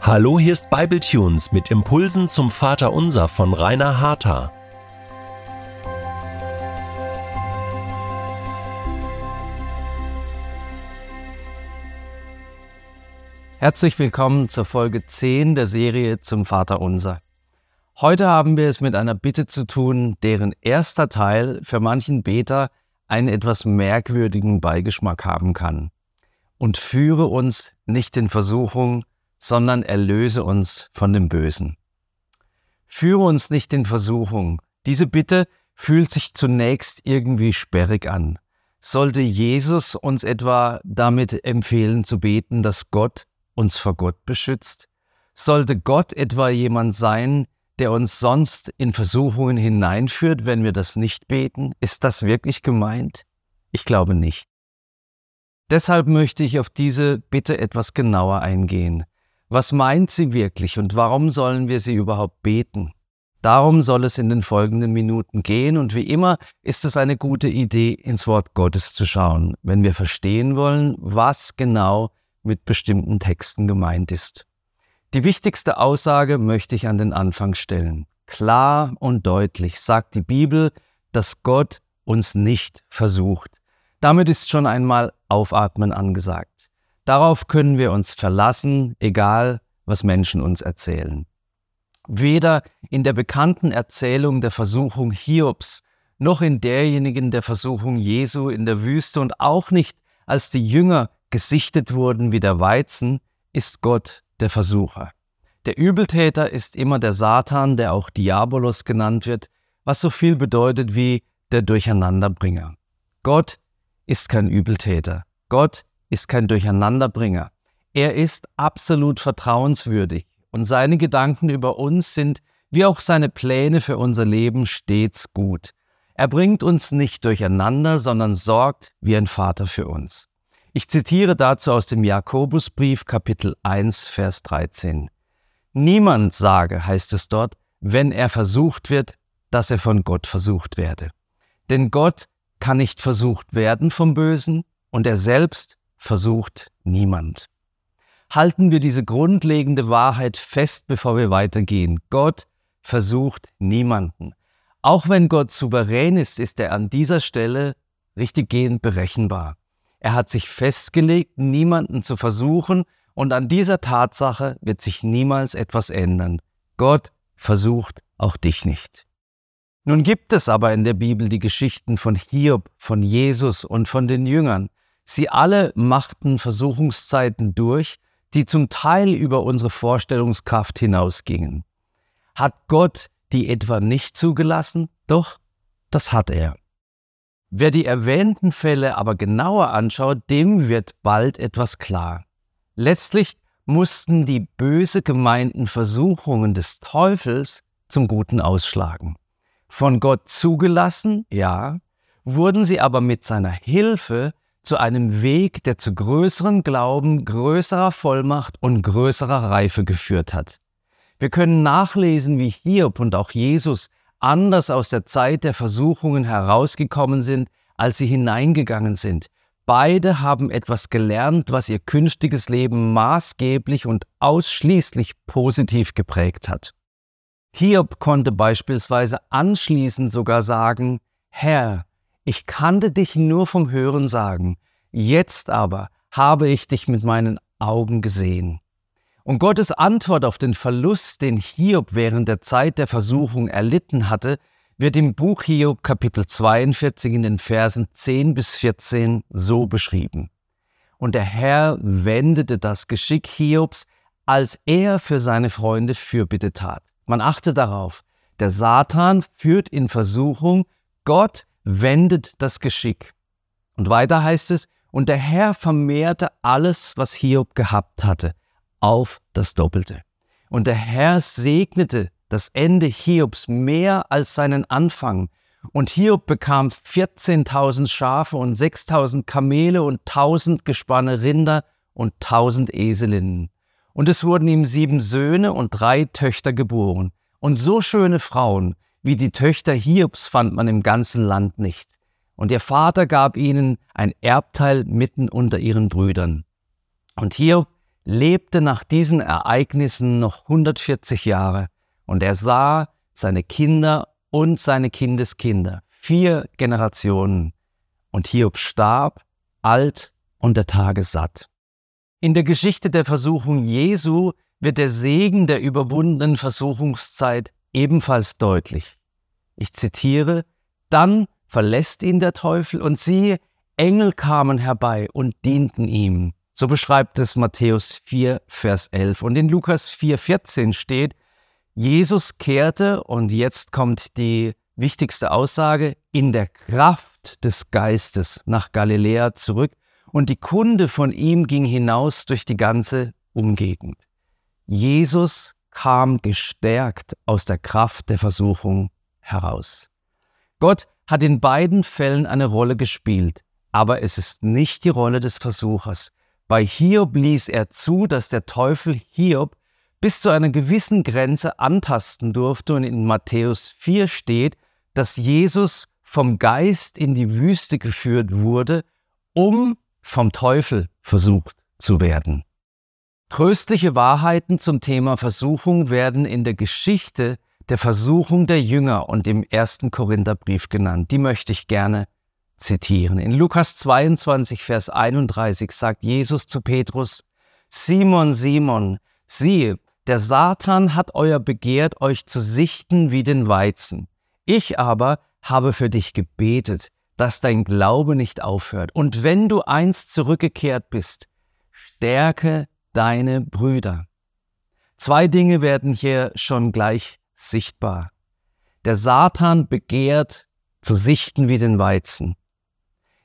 Hallo, hier ist Bibletunes mit Impulsen zum Vater Unser von Rainer Harter. Herzlich willkommen zur Folge 10 der Serie zum Vater Unser. Heute haben wir es mit einer Bitte zu tun, deren erster Teil für manchen Beter einen etwas merkwürdigen Beigeschmack haben kann. Und führe uns nicht in Versuchung, sondern erlöse uns von dem Bösen. Führe uns nicht in Versuchung. Diese Bitte fühlt sich zunächst irgendwie sperrig an. Sollte Jesus uns etwa damit empfehlen zu beten, dass Gott uns vor Gott beschützt? Sollte Gott etwa jemand sein, der uns sonst in Versuchungen hineinführt, wenn wir das nicht beten? Ist das wirklich gemeint? Ich glaube nicht. Deshalb möchte ich auf diese Bitte etwas genauer eingehen. Was meint sie wirklich und warum sollen wir sie überhaupt beten? Darum soll es in den folgenden Minuten gehen und wie immer ist es eine gute Idee, ins Wort Gottes zu schauen, wenn wir verstehen wollen, was genau mit bestimmten Texten gemeint ist. Die wichtigste Aussage möchte ich an den Anfang stellen. Klar und deutlich sagt die Bibel, dass Gott uns nicht versucht. Damit ist schon einmal Aufatmen angesagt. Darauf können wir uns verlassen, egal was Menschen uns erzählen. Weder in der bekannten Erzählung der Versuchung Hiobs, noch in derjenigen der Versuchung Jesu in der Wüste und auch nicht, als die Jünger gesichtet wurden wie der Weizen, ist Gott der Versucher. Der Übeltäter ist immer der Satan, der auch Diabolos genannt wird, was so viel bedeutet wie der Durcheinanderbringer. Gott ist kein Übeltäter. Gott ist kein Durcheinanderbringer. Er ist absolut vertrauenswürdig und seine Gedanken über uns sind, wie auch seine Pläne für unser Leben, stets gut. Er bringt uns nicht durcheinander, sondern sorgt wie ein Vater für uns. Ich zitiere dazu aus dem Jakobusbrief Kapitel 1, Vers 13. Niemand sage, heißt es dort, wenn er versucht wird, dass er von Gott versucht werde. Denn Gott kann nicht versucht werden vom Bösen und er selbst versucht niemand. Halten wir diese grundlegende Wahrheit fest, bevor wir weitergehen. Gott versucht niemanden. Auch wenn Gott souverän ist, ist er an dieser Stelle richtiggehend berechenbar. Er hat sich festgelegt, niemanden zu versuchen, und an dieser Tatsache wird sich niemals etwas ändern. Gott versucht auch dich nicht. Nun gibt es aber in der Bibel die Geschichten von Hiob, von Jesus und von den Jüngern. Sie alle machten Versuchungszeiten durch, die zum Teil über unsere Vorstellungskraft hinausgingen. Hat Gott die etwa nicht zugelassen? Doch, das hat er. Wer die erwähnten Fälle aber genauer anschaut, dem wird bald etwas klar. Letztlich mussten die böse gemeinten Versuchungen des Teufels zum Guten ausschlagen. Von Gott zugelassen, ja, wurden sie aber mit seiner Hilfe zu einem Weg, der zu größerem Glauben, größerer Vollmacht und größerer Reife geführt hat. Wir können nachlesen, wie Hiob und auch Jesus anders aus der Zeit der Versuchungen herausgekommen sind, als sie hineingegangen sind. Beide haben etwas gelernt, was ihr künftiges Leben maßgeblich und ausschließlich positiv geprägt hat. Hiob konnte beispielsweise anschließend sogar sagen, Herr, ich kannte dich nur vom Hören sagen, jetzt aber habe ich dich mit meinen Augen gesehen. Und Gottes Antwort auf den Verlust, den Hiob während der Zeit der Versuchung erlitten hatte, wird im Buch Hiob Kapitel 42 in den Versen 10 bis 14 so beschrieben. Und der Herr wendete das Geschick Hiobs, als er für seine Freunde Fürbitte tat. Man achte darauf, der Satan führt in Versuchung, Gott wendet das Geschick. Und weiter heißt es, und der Herr vermehrte alles, was Hiob gehabt hatte, auf das Doppelte. Und der Herr segnete das Ende Hiobs mehr als seinen Anfang. Und Hiob bekam 14.000 Schafe und 6.000 Kamele und 1.000 Gespanne Rinder und 1.000 Eselinnen. Und es wurden ihm sieben Söhne und drei Töchter geboren. Und so schöne Frauen, wie die Töchter Hiobs fand man im ganzen Land nicht. Und ihr Vater gab ihnen ein Erbteil mitten unter ihren Brüdern. Und Hiob lebte nach diesen Ereignissen noch 140 Jahre und er sah seine Kinder und seine Kindeskinder, vier Generationen. Und Hiob starb, alt und der Tage satt. In der Geschichte der Versuchung Jesu wird der Segen der überwundenen Versuchungszeit ebenfalls deutlich. Ich zitiere, dann verlässt ihn der Teufel und siehe, Engel kamen herbei und dienten ihm. So beschreibt es Matthäus 4, Vers 11. Und in Lukas 4, 14 steht, Jesus kehrte, und jetzt kommt die wichtigste Aussage, in der Kraft des Geistes nach Galiläa zurück, und die Kunde von ihm ging hinaus durch die ganze Umgegend. Jesus kam gestärkt aus der Kraft der Versuchung heraus. Gott hat in beiden Fällen eine Rolle gespielt, aber es ist nicht die Rolle des Versuchers. Bei Hiob ließ er zu, dass der Teufel Hiob bis zu einer gewissen Grenze antasten durfte und in Matthäus 4 steht, dass Jesus vom Geist in die Wüste geführt wurde, um vom Teufel versucht zu werden. Tröstliche Wahrheiten zum Thema Versuchung werden in der Geschichte der Versuchung der Jünger und im ersten Korintherbrief genannt. Die möchte ich gerne zitieren. In Lukas 22, Vers 31 sagt Jesus zu Petrus, Simon, Simon, siehe, der Satan hat euer begehrt, euch zu sichten wie den Weizen. Ich aber habe für dich gebetet, dass dein Glaube nicht aufhört. Und wenn du einst zurückgekehrt bist, stärke deine Brüder. Zwei Dinge werden hier schon gleich sichtbar. Der Satan begehrt zu sichten wie den Weizen.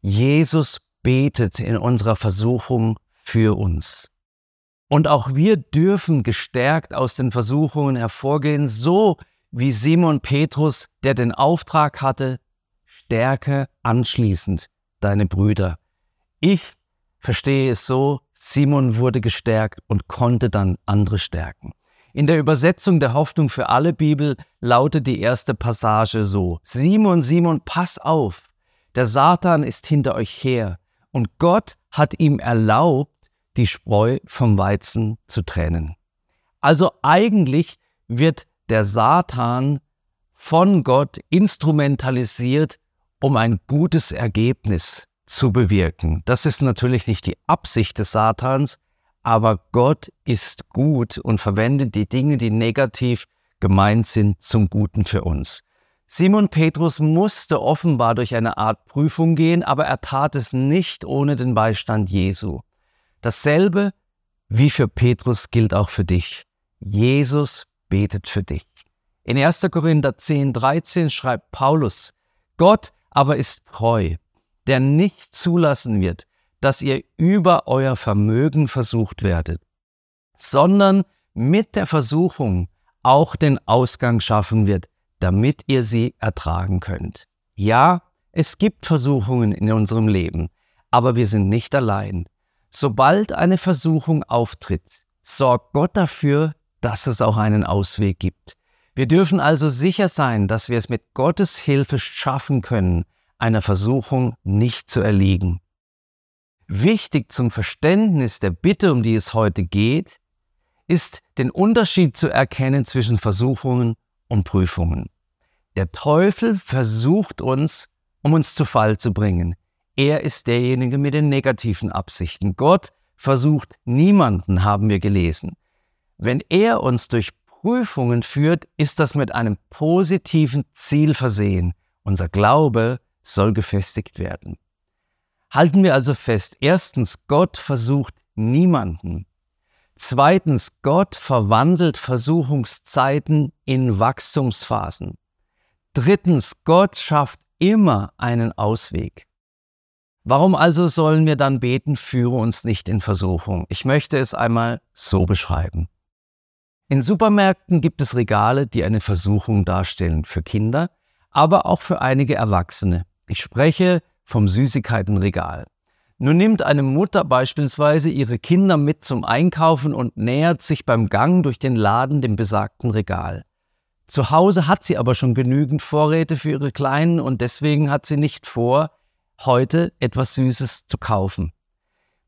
Jesus betet in unserer Versuchung für uns. Und auch wir dürfen gestärkt aus den Versuchungen hervorgehen, so wie Simon Petrus, der den Auftrag hatte, stärke anschließend deine Brüder. Ich verstehe es so, Simon wurde gestärkt und konnte dann andere stärken. In der Übersetzung der Hoffnung für alle Bibel lautet die erste Passage so, Simon, Simon, pass auf, der Satan ist hinter euch her und Gott hat ihm erlaubt, die Spreu vom Weizen zu trennen. Also eigentlich wird der Satan von Gott instrumentalisiert, um ein gutes Ergebnis zu bewirken. Das ist natürlich nicht die Absicht des Satans, aber Gott ist gut und verwendet die Dinge, die negativ gemeint sind, zum Guten für uns. Simon Petrus musste offenbar durch eine Art Prüfung gehen, aber er tat es nicht ohne den Beistand Jesu. Dasselbe wie für Petrus gilt auch für dich. Jesus betet für dich. In 1. Korinther 10, 13 schreibt Paulus, Gott aber ist treu, der nicht zulassen wird, dass ihr über euer Vermögen versucht werdet, sondern mit der Versuchung auch den Ausgang schaffen wird, damit ihr sie ertragen könnt. Ja, es gibt Versuchungen in unserem Leben, aber wir sind nicht allein. Sobald eine Versuchung auftritt, sorgt Gott dafür, dass es auch einen Ausweg gibt. Wir dürfen also sicher sein, dass wir es mit Gottes Hilfe schaffen können, einer Versuchung nicht zu erliegen. Wichtig zum Verständnis der Bitte, um die es heute geht, ist den Unterschied zu erkennen zwischen Versuchungen und Prüfungen. Der Teufel versucht uns, um uns zu Fall zu bringen. Er ist derjenige mit den negativen Absichten. Gott versucht niemanden, haben wir gelesen. Wenn er uns durch Prüfungen führt, ist das mit einem positiven Ziel versehen. Unser Glaube soll gefestigt werden. Halten wir also fest, erstens, Gott versucht niemanden. Zweitens, Gott verwandelt Versuchungszeiten in Wachstumsphasen. Drittens, Gott schafft immer einen Ausweg. Warum also sollen wir dann beten, führe uns nicht in Versuchung? Ich möchte es einmal so beschreiben. In Supermärkten gibt es Regale, die eine Versuchung darstellen für Kinder, aber auch für einige Erwachsene. Ich spreche vom Süßigkeitenregal. Nun nimmt eine Mutter beispielsweise ihre Kinder mit zum Einkaufen und nähert sich beim Gang durch den Laden dem besagten Regal. Zu Hause hat sie aber schon genügend Vorräte für ihre Kleinen und deswegen hat sie nicht vor, heute etwas Süßes zu kaufen.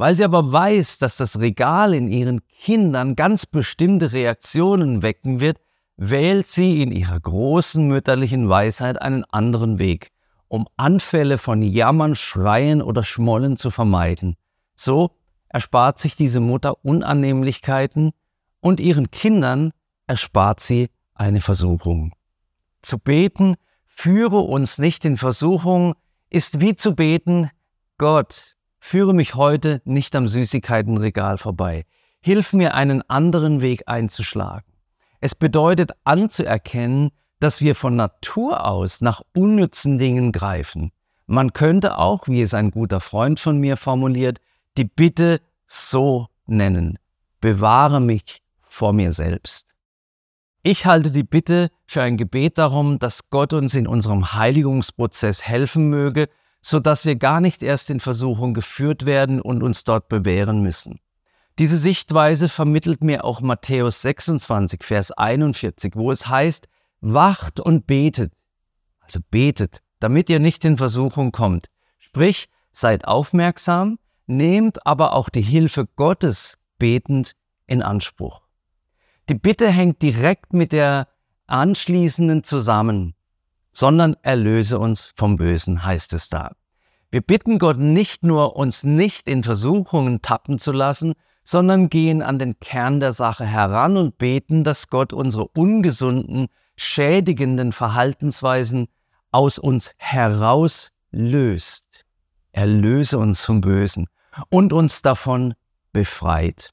Weil sie aber weiß, dass das Regal in ihren Kindern ganz bestimmte Reaktionen wecken wird, wählt sie in ihrer großen mütterlichen Weisheit einen anderen Weg, um Anfälle von Jammern, Schreien oder Schmollen zu vermeiden. So erspart sich diese Mutter Unannehmlichkeiten und ihren Kindern erspart sie eine Versuchung. Zu beten, führe uns nicht in Versuchung, ist wie zu beten, Gott, führe mich heute nicht am Süßigkeitenregal vorbei. Hilf mir, einen anderen Weg einzuschlagen. Es bedeutet anzuerkennen, dass wir von Natur aus nach unnützen Dingen greifen. Man könnte auch, wie es ein guter Freund von mir formuliert, die Bitte so nennen. Bewahre mich vor mir selbst. Ich halte die Bitte für ein Gebet darum, dass Gott uns in unserem Heiligungsprozess helfen möge, so dass wir gar nicht erst in Versuchung geführt werden und uns dort bewähren müssen. Diese Sichtweise vermittelt mir auch Matthäus 26, Vers 41, wo es heißt, wacht und betet. Also betet, damit ihr nicht in Versuchung kommt. Sprich, seid aufmerksam, nehmt aber auch die Hilfe Gottes betend in Anspruch. Die Bitte hängt direkt mit der anschließenden zusammen, sondern erlöse uns vom Bösen, heißt es da. Wir bitten Gott nicht nur, uns nicht in Versuchungen tappen zu lassen, sondern gehen an den Kern der Sache heran und beten, dass Gott unsere ungesunden, schädigenden Verhaltensweisen aus uns herauslöst. Erlöse uns vom Bösen und uns davon befreit.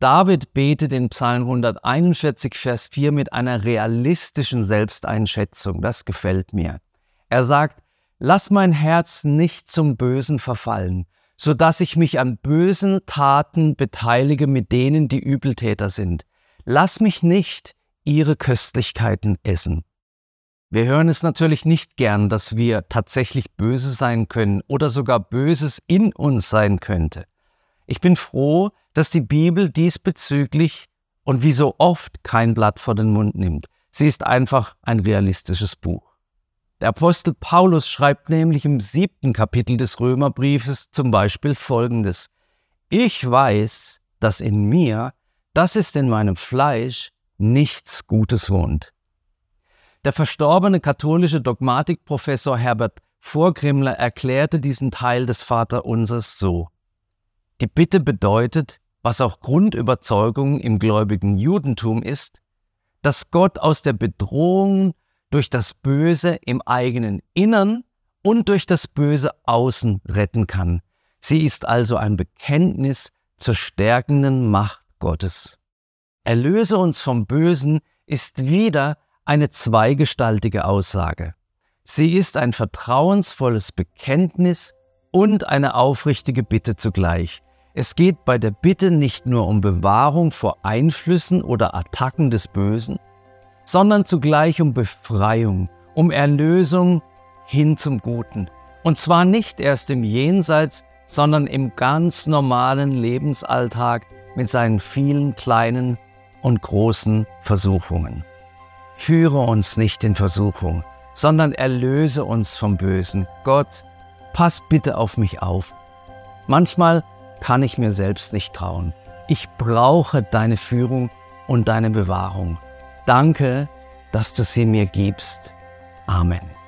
David betet in Psalm 141, Vers 4 mit einer realistischen Selbsteinschätzung. Das gefällt mir. Er sagt, Lass mein Herz nicht zum Bösen verfallen, so dass ich mich an bösen Taten beteilige mit denen, die Übeltäter sind. Lass mich nicht ihre Köstlichkeiten essen. Wir hören es natürlich nicht gern, dass wir tatsächlich böse sein können oder sogar Böses in uns sein könnte. Ich bin froh, dass die Bibel diesbezüglich und wie so oft kein Blatt vor den Mund nimmt. Sie ist einfach ein realistisches Buch. Der Apostel Paulus schreibt nämlich im siebten Kapitel des Römerbriefes zum Beispiel Folgendes. Ich weiß, dass in mir, das ist in meinem Fleisch, nichts Gutes wohnt. Der verstorbene katholische Dogmatikprofessor Herbert Vorgrimmler erklärte diesen Teil des Vaterunsers so. Die Bitte bedeutet, was auch Grundüberzeugung im gläubigen Judentum ist, dass Gott aus der Bedrohung durch das Böse im eigenen Innern und durch das Böse außen retten kann. Sie ist also ein Bekenntnis zur stärkenden Macht Gottes. Erlöse uns vom Bösen ist wieder eine zweigestaltige Aussage. Sie ist ein vertrauensvolles Bekenntnis und eine aufrichtige Bitte zugleich. Es geht bei der Bitte nicht nur um Bewahrung vor Einflüssen oder Attacken des Bösen, sondern zugleich um Befreiung, um Erlösung hin zum Guten. Und zwar nicht erst im Jenseits, sondern im ganz normalen Lebensalltag mit seinen vielen kleinen und großen Versuchungen. Führe uns nicht in Versuchung, sondern erlöse uns vom Bösen. Gott, pass bitte auf mich auf. Manchmal kann ich mir selbst nicht trauen. Ich brauche deine Führung und deine Bewahrung. Danke, dass du sie mir gibst. Amen.